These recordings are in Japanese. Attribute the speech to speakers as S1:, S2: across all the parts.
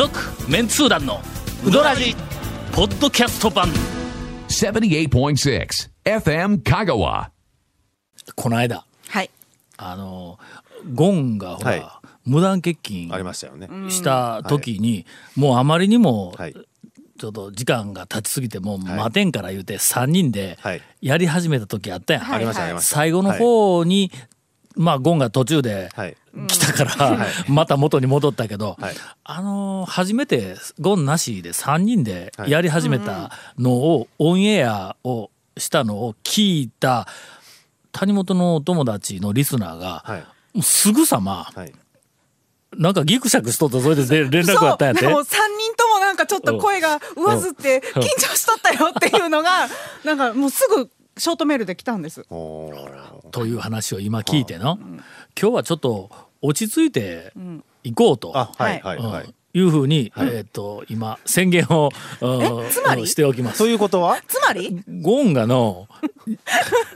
S1: 続メンツー団のウドラジポッドキャスト版。
S2: 78.6 FM Kagawa.
S1: この間。
S3: はい。
S1: あのゴンがほら、
S4: はい。
S1: 無断欠勤
S4: ありましたよね。
S1: した時に、もうあまりにも、
S4: はい。
S1: ちょっと時間が経ちすぎてもう待てんから言うて3人で
S4: はい。
S1: やり始めた時あったやん、
S3: はい。
S4: ありましたありました。
S1: 最後の方に、まあゴンが途中で
S4: はい。
S1: 来たから、また元に戻ったけど、
S4: はい。
S1: あのー初めてゴンなしで3人でやり始めたのを、オンエアをしたのを聞いた谷本のお友達のリスナーが、
S4: はい。
S1: すぐさま
S4: はい。
S1: なんかギクシャクしとったそれでで連絡があったんやって
S3: 人ともなんかちょっと声が上ずって緊張しとったよっていうのがなんかもうすぐショートメールで来たんです。
S1: という話を今聞いての、今日はちょっと落ち着いて行こうと。
S4: あ、はいはい
S1: うん。
S4: はい。
S1: いうふうに、えっ、と今宣言をうん
S3: つまり？
S1: しておきます。
S4: と。いうことは？
S3: つまり？
S1: ゴンガの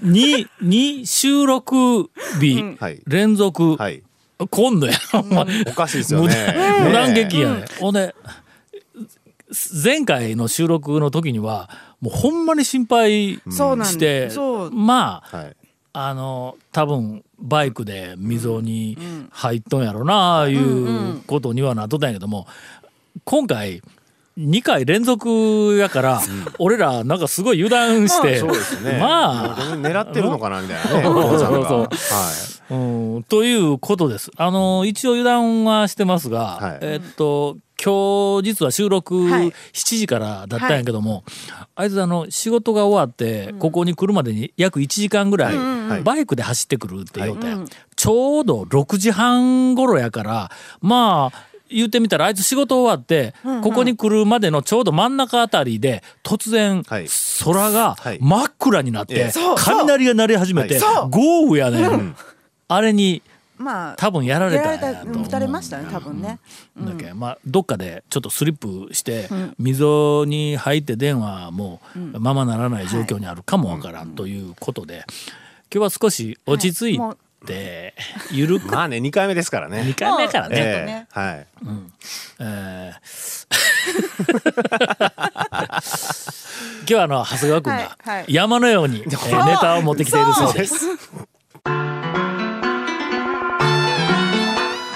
S1: に に収録日
S4: はい
S1: 連続、
S4: はい。
S1: 今度や、お
S4: かしいですよ
S1: 無
S4: ね。
S1: 断無断
S4: ね
S1: 劇やね、ほんで前回の収録の時にはもうほんまに心配
S3: そうなん
S1: して、まあ
S4: はい。
S1: あの多分バイクで溝に入っとんやろないうことにはなっとったんやけども今回2回連続やから俺らなんかすごい油断して
S4: そうですね。
S1: まあ
S4: 狙ってるのかなみたいなね。
S1: そうそう
S4: はい。
S1: うんということです。あの一応油断はしてますが、
S4: はい
S1: えっと今日実は収録
S3: はい。
S1: 7時からだったんやけども、あいつあの仕事が終わってここに来るまでに約1時間ぐらい
S4: はい
S1: バイクで走ってくるって言うたや。んちょうど6時半頃やからまあ言ってみたらあいつ仕事終わってここに来るまでのちょうど真ん中あたりで突然
S4: はい。
S1: 空が
S4: はい。
S1: 真っ暗になって雷が鳴り始めて豪雨やねん。あれに
S3: まあ
S1: 多分やられたんやと思う。
S3: 打たれましたね多分ね。
S1: だっけまあどっかでちょっとスリップして溝に入って電話もままならない状況にあるかもわからんということで今日は少し落ち着い
S3: はい。も
S1: てゆるく
S4: まあね、二回目ですからね。
S1: 2回目やからね。
S4: はい。
S1: えー。今日はあの長谷川君が山のようにえーネタを持ってきているそうです。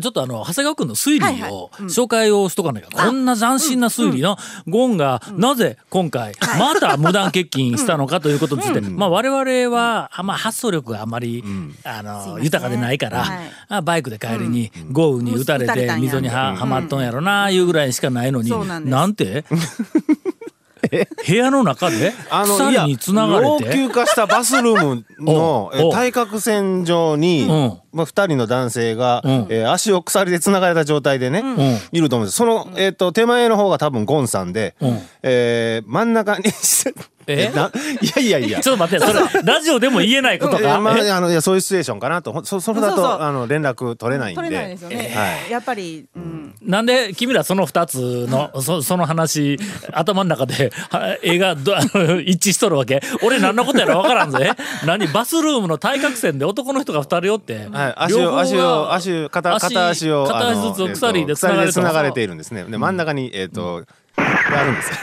S1: ちょっとあの長谷川君の推理を紹介をしとかないか、こんな斬新な推理のゴンがなぜ今回また無断欠勤したのかということについて、まあ我々はあんま発想力があまり、あの豊かでないから、バイクで帰りに豪雨に打たれて溝にははまっとんやろないうぐらいしかないのに、
S3: なん
S1: て？部屋の中で鎖につなが
S4: 老
S1: れて？
S4: 朽化したバスルームの対角線上に、
S1: うん。
S4: まあ、二人の男性が、
S1: うん。
S4: えー足を鎖でつながれた状態でね、
S1: ん。
S4: いると思うんです。その、えっ、と、手前の方が多分ゴンさんで、
S1: うん。
S4: えー真ん中に、
S1: え？
S4: ないやいやいや。
S1: ちょっと待ってそれラジオでも言えないことか、
S4: えーま
S1: え？
S4: あ、あのいやそういうシチュエーションかなと。ほそそれだとあの連絡取れないんで。
S3: 取れないですよね。
S4: はい。
S3: やっぱり、うん、
S1: なんで君らその2つの そその話頭の中では映画どあの 一致しとるわけ？俺何のことやら分からんぜ。何？バスルームの対角線で男の人が2人おって、
S4: はい、足を足を足を片
S1: 足
S4: 片足を
S1: 片足ずつを鎖でつながれて
S4: つながれているんですね。で真ん中にえっ、と、やるんですよ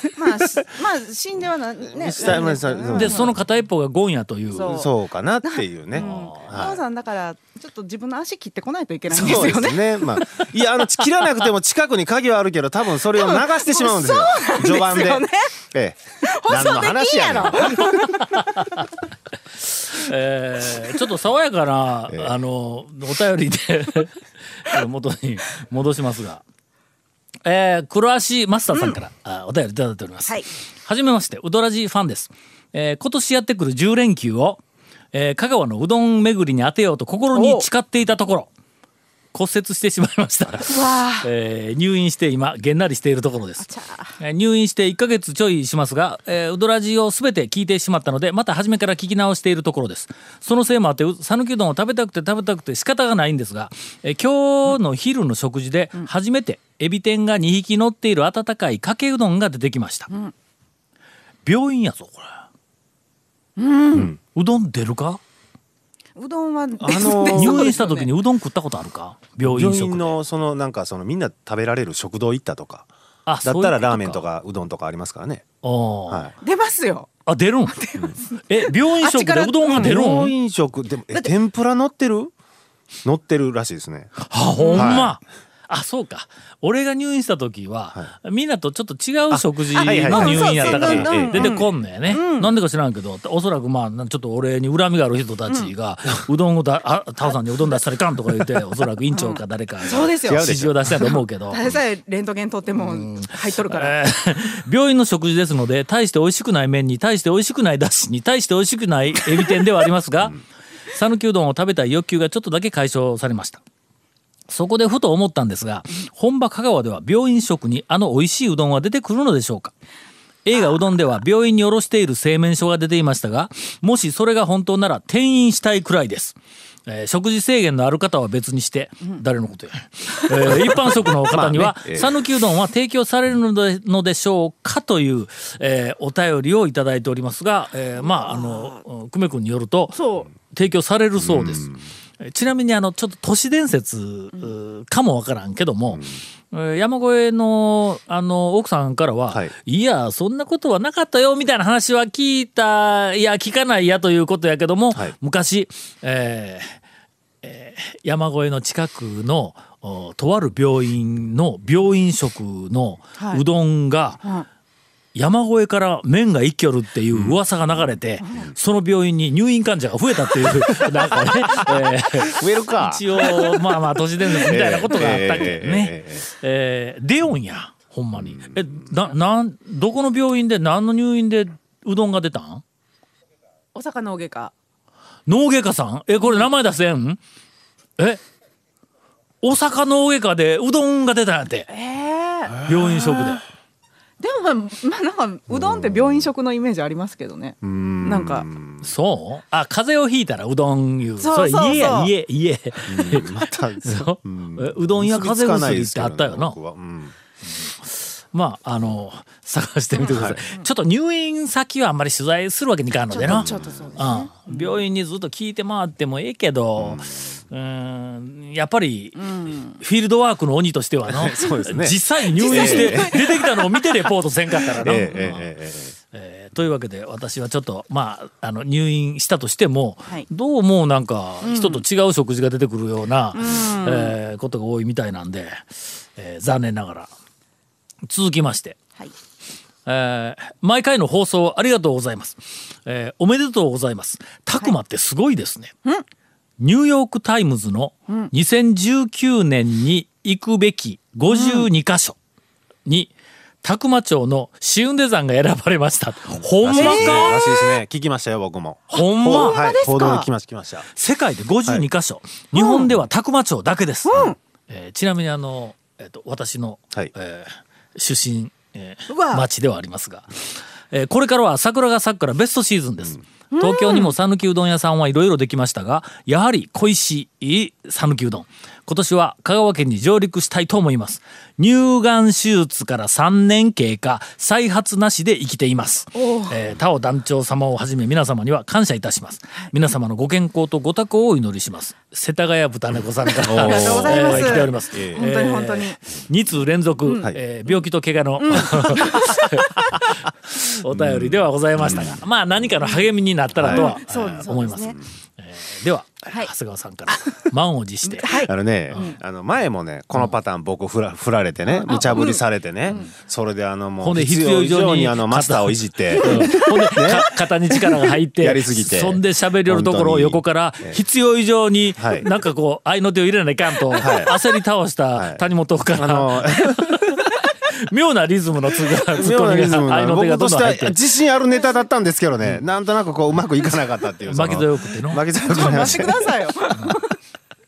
S3: まあしまあ死んではなね。
S4: 下まあさ
S3: うん
S1: でその片一方がゴンやという
S3: そう
S4: そうかなっていうね、
S3: 母さんだからちょっと自分の足切ってこないといけないんです
S4: そうで
S3: よね。
S4: すね。まあ、いや、あの、切らなくても近くに鍵はあるけど、多分それを流してしまうんですよ。序盤で。ええ。
S3: 放送できんやろ
S4: 何の話やねん
S1: えーちょっと爽やかな、
S4: ええ
S1: あのお便りで 元に戻しますが、えー、黒足マスターさんから、あお便りいただいております。
S3: はい。
S1: はじめましてウドラジファンです、えー今年やってくる10連休を、えー香川のうどん巡りに当てようと心に誓っていたところ骨折してしまいました、えー入院して今げんなりしているところです。えー入院して1ヶ月ちょいしますが、えーウドラジを全て聞いてしまったのでまた初めから聞き直しているところです。そのせいもあってう讃岐うどんを食べたくて食べたくて仕方がないんですが、えー今日の昼の食事で初めてエビ天が2匹乗っている温かいかけうどんが出てきました、病院やぞこれ。うどん出るか？
S3: うどんは、あ
S4: のー
S1: 入院した時にうどん食ったことあるか？病院
S4: 病
S1: 食
S4: のそのなんかそのみんな食べられる食堂行ったとか。
S1: あ
S4: だったらラーメンとかうどんとかありますからね。
S1: おー。
S4: はい。
S3: 出ますよ。
S1: あ出るん？え病院食でうどんが出るん？
S4: 病院食でもえ天ぷら乗ってる？乗ってるらしいですね。
S1: あほんま、
S4: は
S1: あそうか。俺が入院した時は、みんなとちょっと違う食事の入院やったから出てこんのやね、なんでか知らんけどおそらくまあちょっと俺に恨みがある人たちが、うどんをだあタオさんにうどん出したらいかんとか言って おそらく院長か誰かが
S3: そうですよ。
S1: 指示を出したと思うけど。
S3: ただでさえレントゲン取っても入っとるから。
S1: えー病院の食事ですので大して美味しくない麺に対して美味しくないだしに対して美味しくないエビ天ではありますが讃岐うどんを食べたい欲求がちょっとだけ解消されましたそこでふと思ったんですが本場香川では病院食にあの美味しいうどんは出てくるのでしょうか？映画うどんでは病院に卸している製麺所が出ていましたがもしそれが本当なら転院したいくらいです、えー食事制限のある方は別にして、誰のことや、えー一般食の方には
S4: まあねええ
S1: 讃岐うどんは提供されるのでのでしょうかという、えーお便りをいただいておりますが、えーまああの久米君によると提供されるそうです。えちなみにあのちょっと都市伝説うかもわからんけども、えー山越えのあの奥さんからは、
S4: はい。
S1: い、やそんなことはなかったよみたいな話は聞いたいや聞かないやということやけども、
S4: はい。
S1: 昔、えーえー山越えの近くのおとある病院の病院食の
S3: はい。う
S1: どんが、
S3: ん
S1: 山越えから麺が一挙るっていう噂が流れて、その病院に入院患者が増えたっていう なんかね、えー
S4: 増えるか。
S1: 一応まあまあ都市伝説みたいなことがあったけどね。
S4: えええええ
S1: えーデオンやほんまに。えななんどこの病院で何の入院でうどんが出たん？
S3: お阪の外科。
S1: 脳外科さん？えこれ名前出せん？え大阪脳外科でうどんが出たんやって。
S3: ええ
S1: 病院食で
S3: でもまあ、まあ、なんかうどんって病院食のイメージありますけどね。なんか。
S1: そう？あ風邪をひいたらうどんいう。
S3: そうそうそう。
S1: れ家や家。家
S4: また
S1: そう。えうどんや風邪薬ってあったよな。
S4: 僕は。うん。
S1: まああの探してみてください、ちょっと入院先はあんまり取材するわけにいかんのでな。
S3: ちょっとそうですね。
S1: うん、病院にずっと聞いて回ってもええけど、うん、やっぱり、フィールドワークの鬼としてはの
S4: そうですね
S1: 実際に入院して出てきたのを見てレポートせんかったらな。
S4: え
S1: というわけで私はちょっとまああの入院したとしても、
S3: はい
S1: どうもなんか人と違う食事が出てくるような、えーことが多いみたいなんで、えー残念ながら続きまして。
S3: はい。
S1: えー毎回の放送ありがとうございます。えーおめでとうございます。詫間ってすごいですね。ニューヨークタイムズの2019年に行くべき52カ所に、たくま町のシウンデ山が選ばれました。ほんまか、
S4: らしいですね。聞きましたよ僕も。
S1: ほんま、
S4: はい。報道に聞きました聞きました。
S1: 世界で52カ所、日本ではたくま町だけです。えーちなみにあの、えー、と私の、
S4: はい。
S1: えー出身、えー町ではありますが、えーこれからは桜が咲くからベストシーズンです。東京にも讃岐うどん屋さんはいろいろできましたがやはり恋しい讃岐うどん。今年は香川県に上陸したいと思います。乳がん手術から3年経過再発なしで生きています、えー、田尾団長様をはじめ皆様には感謝いたします。皆様のご健康とご多幸をお祈りします。世田谷豚猫さんから
S3: ありがとうございます。
S1: えー来ております、
S4: ええ
S3: 本当に本当に。
S1: 2通連続、えー病気と怪我の、お便りではございましたが、まあ何かの励みになったらとは、思い。ます。
S3: そう
S1: えーでは、
S3: はい。
S1: 長谷川さんから満を持して、
S3: はい。
S4: あのね、あの前もねこのパターン僕振ら振られてね無茶ぶりされてね、それであのもう
S1: ほんで
S4: 必要以上
S1: に
S4: にあのマスターをいじって、
S1: うん。ほんで、か肩に力が入って
S4: やりすぎて。
S1: そんで喋りよるところを横から必要以上に、
S4: はい。
S1: なんかこう合いの手を入れないかんと、焦り倒した谷本から、
S4: あの
S1: 妙なリズムのつッコミ
S4: 妙なリズム
S1: の
S4: 僕としては自信あるネタだったんですけどね、なんとなくこううまくいかなかったっていう
S1: 負けずよくての。
S4: 負けずよく
S3: ちょっと待ってくださいよ。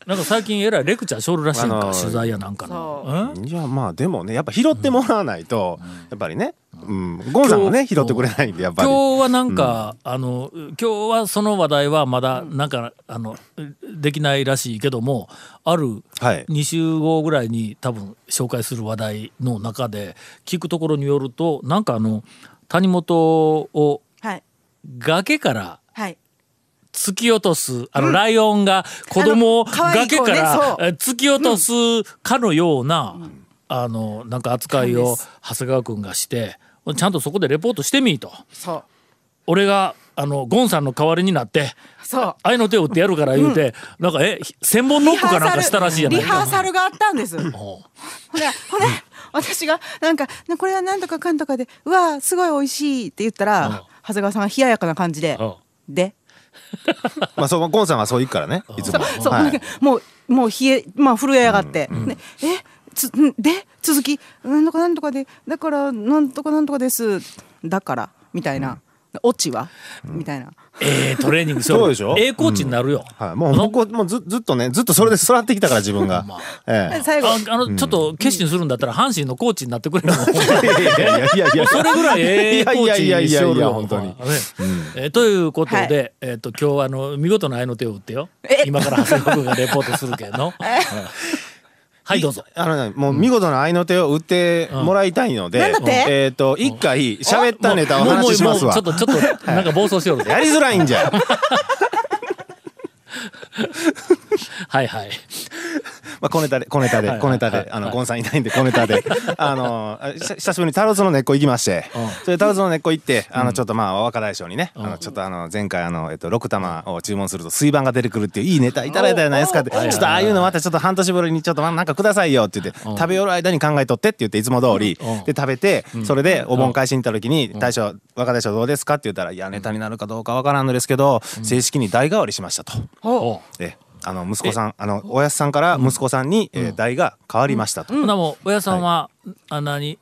S1: なんか最近えらいレクチャーしょるらしいんか、
S4: あのー
S1: 取材やなんかの。う。ん？
S4: いやまあでもねやっぱ拾ってもらわないと、やっぱりね、うん、ゴンさんはね拾ってくれないんでやっぱり。
S1: 今日はなんか、あの今日はその話題はまだなんか、あのできないらしいけどもある
S4: はい。
S1: 2週後ぐらいに多分紹介する話題の中で聞くところによるとなんかあの谷本を
S3: はい。
S1: 崖から
S3: はい
S1: 突き落とす、あの、ライオンが子供を崖から突き落とすかのような、あの、なんか扱いを長谷川君がして、ちゃんとそこでレポートしてみいと。
S3: そう。
S1: 俺が、あの、ゴンさんの代わりになって、
S3: そう。
S1: 愛の手を打ってやるから言うて、なんか、え、千本ノックかなんかしたらしいやない
S3: リハー
S1: か。
S3: サルがあったんです。ほん。で、
S1: おう
S3: ほんで、私が、なんか、なこれはなんとかかんとかで、うわ、すごい美味しいって言ったら、長谷川さんが冷ややかな感じで。
S1: うん、
S3: で、
S4: まあそうゴンさんはそう言うからねいつも。
S3: そう、
S4: はい。
S3: もう、もう冷え、まあ震え上がって、でえ、つ、んで、続き、なんとかなんとかで、だから、なんとかなんとかです。だから、みたいな。オチは？みたいな。
S1: ええトレーニング
S4: そうでしょ？
S1: ええコーチになるよ。
S4: はい、もう僕はもうずずっとねずっとそれで育ってきたから自分が、え
S3: 最後。
S1: あ、あの、ちょっと決心するんだったら、阪神のコーチになってくれる
S4: いやいやいやいや。
S1: それぐらいええコーチ
S4: いやいやいやいや
S1: にしよるよ
S4: 本当に。
S1: ね。えーということで、
S3: はい。
S1: えっ、と今日あの見事な愛の手を打ってよ。
S3: え？
S1: 今から長谷川君がレポートするけど はいどうぞ。
S4: あのね、もう見事な愛の手を打ってもらいたいので、
S3: なんだって？
S4: えっ、と一回喋ったネタをお話ししますわ。
S1: ちょっとちょっとなんか暴走しよるで
S4: やりづらいんじゃ
S1: はいはい
S4: まあ小ネタで小ネタで
S1: はい
S4: 小ネタ
S1: はい
S4: であのゴンさんいないんで小ネタで。あのあ久久しぶりにタロツの根っこ行きまして。それでタロツの根っこ行ってあのちょっとまあ若大将にねあのちょっとあの前回あのえっと6玉を注文すると水盤が出てくるっていういいネタいただいたじゃないですかって。ちょっとああいうのまたちょっと半年ぶりにちょっとまあなんかくださいよって言って食べよる間に考えとってって言っていつも通り
S1: うん。
S4: で食べてそれでお盆返しに行った時に大将若大将どうですかって言ったらいやネタになるかどうかわからんのですけど正式に代替わりしましたと。えあの息子さんあのおやすさんから息子さんに、えー代が変わりましたと、
S1: ほなもう親さんは、あ何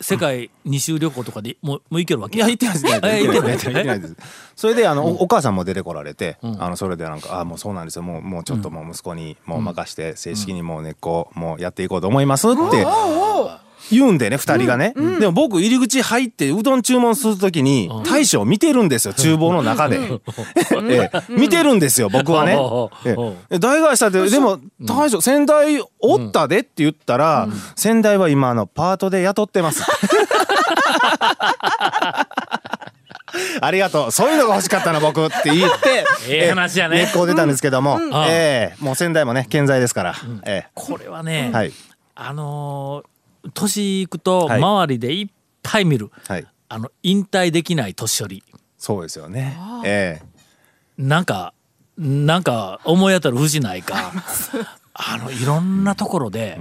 S1: 世界二周旅行とかでもうもう行けるわけ
S4: いや言ってないです。言ってないですそれであの、おお母さんも出てこられて、
S1: ん。
S4: あのそれでなんか「あもうそうなんですよ。もうもうちょっともう息子にもう任して正式にもう根っこもうやっていこうと思います」って言うんでね二人がね、でも僕入り口入ってうどん注文するときに大将見てるんですよ 厨房の中で、ええ。見てるんですよ僕はね。え
S1: おう
S4: え代替したってでも大将先代おったでって言ったら先代は今あのパートで雇ってます ありがとう。そういうのが欲しかったの僕って言って
S1: ええ話やね。
S4: 根っこ出たんですけども、
S1: ん。
S4: ええもう先代もね健在ですから、え
S1: これはね、
S4: えはい。
S1: あのー年いくと
S4: はい。
S1: 周りでいっぱい見る、
S4: はい。
S1: あの引退できない年寄り。
S4: そうですよね。ええ。
S1: なんかなんか思い当たる節ないか。あのいろんなところで、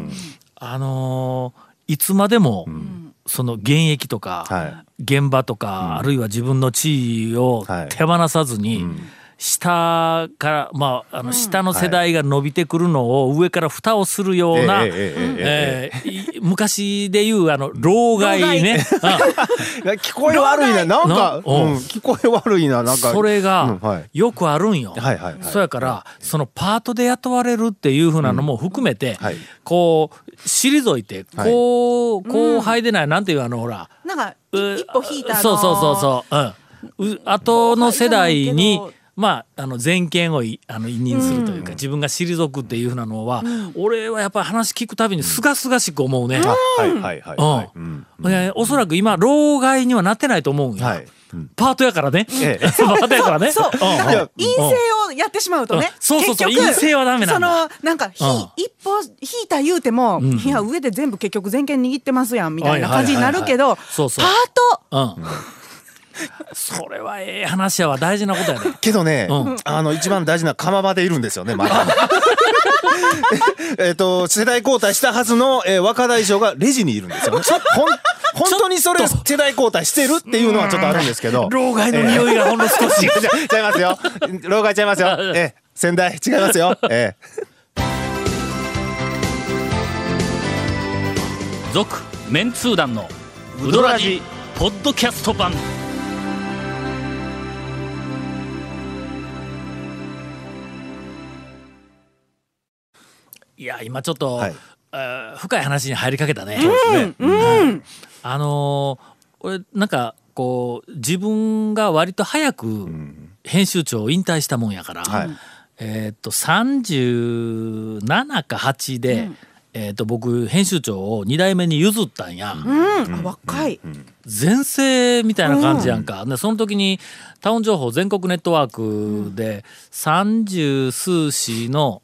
S1: あのーいつまでも、その現役とか、
S4: は
S1: 現場とか、あるいは自分の地位を
S4: はい。
S1: 手放さずに、下からまああの下の世代が伸びてくるのを上から蓋をするような、昔でいうあの老害ね。うん。
S4: 聞こえ悪いな。なんか
S1: な
S4: うん。
S1: うん。
S4: 聞こえ悪いな。なんか。
S1: それ
S4: うん
S1: が
S4: はい。
S1: よくあるんよ。
S4: はいはいはい。
S1: そやからそのパートで雇われるっていうふうなのも含めて、
S4: はい。
S1: こう退いて
S4: はい。
S1: こう後輩でない、なんていうあのほら。
S3: なんか、一歩引いたの
S1: そうそうそうそう、うん、う後の世代にまああの全権をいあの委任するというか、自分が退くっていうふうなのは、俺はやっぱり話聞くたびにすがすがしく思うね。
S4: あはいはいはいはい。
S1: うん。
S4: うん。
S1: いやおそらく今老害にはなってないと思うんや、パートやからね、
S4: ええ。
S1: パートやからね。
S3: そう。陰性をやってしまうとね。
S1: うん。そうそうそう
S3: 結局
S1: 陰性はダメなんだ。
S3: その、なんか、一歩引いた言うても、
S1: ん。
S3: いや、上で全部結局全権握ってますやん、みたいな感じになるけど、パート、
S1: うん。それはええ話やわ。大事なことやね。
S4: けどね、
S1: うん。
S4: あの一番大事な釜場でいるんですよねまだ。えっと世代交代したはずの、えー若大将がレジにいるんですよね。ほん本当にそれ世代交代してるっていうのはちょっとあるんですけど。
S1: 老害の匂いがほんの少し。
S4: 違う違う違いますよ。老害ちゃいますよ。えー先代違いますよ。えー
S1: 続メンツー団のウドラジポッドキャスト版。いや今ちょっと、
S4: はい。
S1: えー深い話に入りかけたね。
S4: ね。
S1: あのー俺なんかこう自分が割と早く編集長を引退したもんやから、
S4: はい。
S1: えーっと37か8で、えと僕編集長を2代目に譲ったんや。
S3: うん、あ若い、
S1: 全盛みたいな感じやんか、でその時にタウン情報全国ネットワークで三十数市の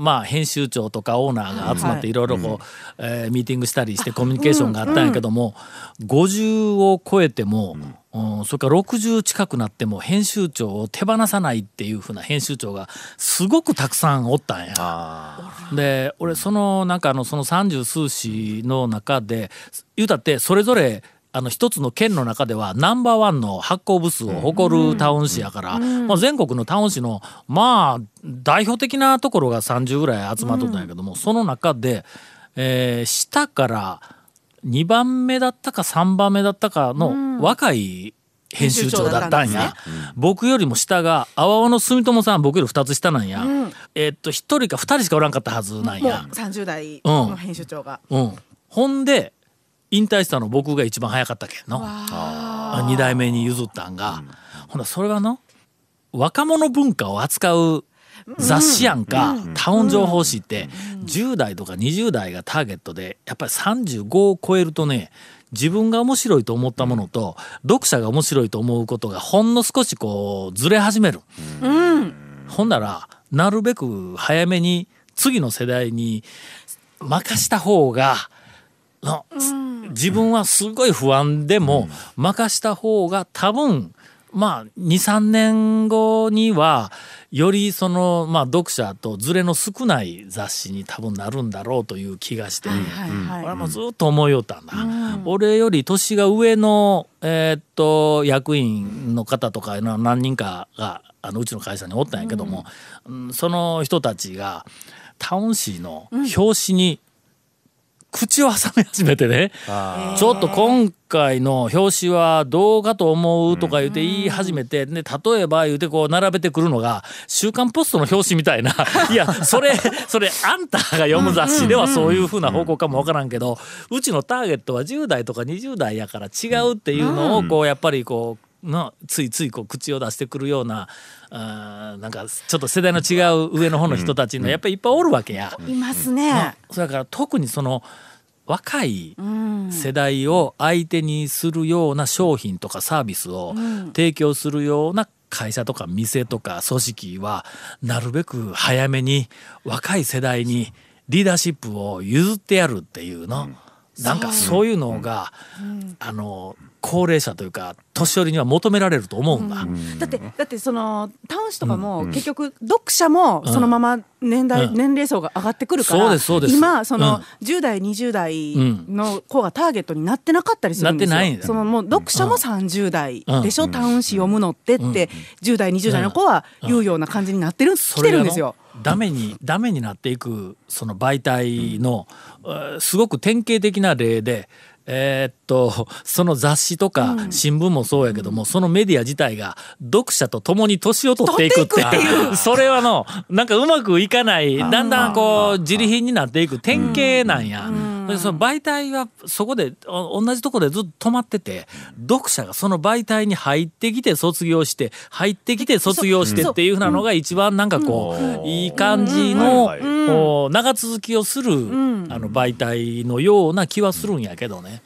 S1: まあ編集長とかオーナーが集まっていろいろこう、えーミーティングしたりしてコミュニケーションがあったんやけども、50を超えても、うん。それから60近くなっても編集長を手放さないっていうふうな編集長がすごくたくさんおったんや。
S4: あ
S1: で俺そのなんかあのその三十数市の中で言うたってそれぞれあの一つの県の中ではナンバーワンの発行部数を誇るタウン市やから、まあ、全国のタウン市のまあ代表的なところが30ぐらい集まっとったんやけども、その中で、えー下から2番目だったか3番目だったかの若い編集長だったんや。僕よりも下が阿波の住友さん僕より2つ下なんや。えーっと1人か2人しかおらんかったはずなん
S3: もう
S1: や。
S3: 30代の編集長が、
S1: うん、ほんで引退したの僕が一番早かったけんの。2代目に譲ったんが、ほんなそれはの若者文化を扱う雑誌やんか、タウン情報誌って10代とか20代がターゲットでやっぱり35を超えるとね自分が面白いと思ったものと読者が面白いと思うことがほんの少しこうずれ始める。ほんならなるべく早めに次の世代に任した方がの自分はすごい不安でも任した方が多分まあ23年後にはよりそのまあ読者とズレの少ない雑誌に多分なるんだろうという気がして、
S3: はいはい
S1: 俺はもうずっと思いよったん。だ、俺より年が上の、えーっと役員の方とかの何人かがあのうちの会社におったんやけども、うん。その人たちがタウン誌の表紙に口を挟み始めてね、ちょっと今回の表紙はどうかと思うとか言って言い始めて、で例えば言うてこう並べてくるのが「週刊ポスト」の表紙みたいな。いやそれそれあんたが読む雑誌ではそういうふうな方向かもわからんけどうちのターゲットは10代とか20代やから違うっていうのをこうやっぱりこうのついついこう口を出してくるようなあーなんかちょっと世代の違う上の方の人たちのやっぱりいっぱいおるわけや。
S3: いますね、
S1: それから特にその若い世代を相手にするような商品とかサービスを提供するような会社とか店とか組織はなるべく早めに若い世代にリーダーシップを譲ってやるっていうの、なんかそういうのが、あの高齢者というか年寄りには求められると思うんだ。
S3: だってだってそのタウン誌とかも結局読者もそのまま年代、
S1: うん。
S3: 年齢層が上がってくるから
S1: そうですそうです。
S3: 今その
S1: うん。
S3: 10代20代の子がターゲットになってなかったりするんですよ。
S1: なってないんだ。よ
S3: そのもう読者も30代でしょ、
S1: うん
S3: タウン誌読むのってって、10代20代の子は言うような感じになってる、来てるんですよ。
S1: のダメにダメになっていくその媒体の、えーすごく典型的な例で。えーっとその雑誌とか新聞もそうやけども、そのメディア自体が読者と共に年を取っていくって
S3: い
S1: う。それはのなんかうまくいかないだんだんこう自利品になっていく典型なんや。でその媒体はそこでお同じところでずっと止まってて読者がその媒体に入ってきて卒業して入ってきて卒業してっていうふうなのが一番なんかこういい感じのう長続きをするあの媒体のような気はするんやけどね。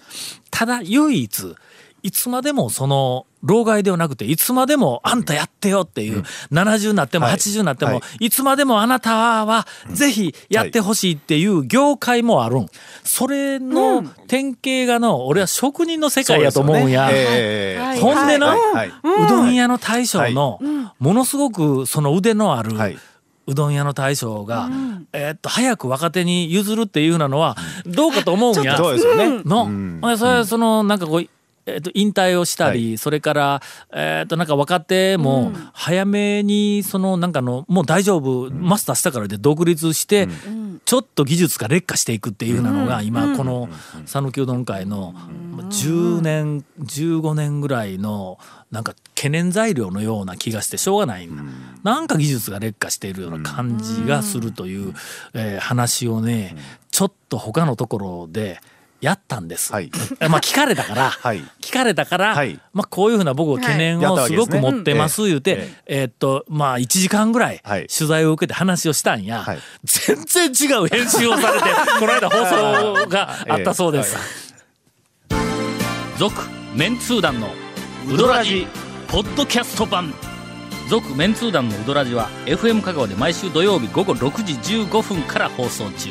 S1: ただ唯一いつまでもその老害ではなくていつまでもあんたやってよっていう、70になっても
S4: はい。
S1: 80になっても、
S4: はい。
S1: い、つまでもあなたはぜひやってほしいっていう業界もあるん。それの典型がの俺は職人の世界やと思うんや。ほんでの、
S4: はい。はい。う
S1: どん屋の大将のものすごくその腕のある、
S4: はい。う
S1: どん屋の大将が、えーっと早く若手に譲るっていうなのはどうかと思うんや。
S4: そうですよね。
S1: の、
S4: ん。
S1: それはそのなんかこう、えー、と引退をしたり、それから、えー、となんか若手も早めにそのなんかのもう大丈夫、マスターしたからで独立して、ちょっと技術が劣化していくっていうなのが今この讃岐うどん会の10年15年ぐらいのなんか懸念材料のような気がしてしょうがないん。だなんか技術が劣化しているような感じがするという、えー話をねちょっと他のところでやったんです。
S4: はい。
S1: え まあ聞かれたから、
S4: はい。
S1: 聞かれたから、
S4: はい。
S1: まあこういうふうな僕は懸念
S4: はい。
S1: をすごく持ってます言うて、えーっとまあ1時間ぐらい
S4: はい。
S1: 取材を受けて話をしたんや、
S4: はい。
S1: 全然違う編集をされて この間放送があったそうです。続、メンツー団のウドラジポッドキャスト版。続メンツー団のウドラジは FM 香川で毎週土曜日午後6時15分から放送中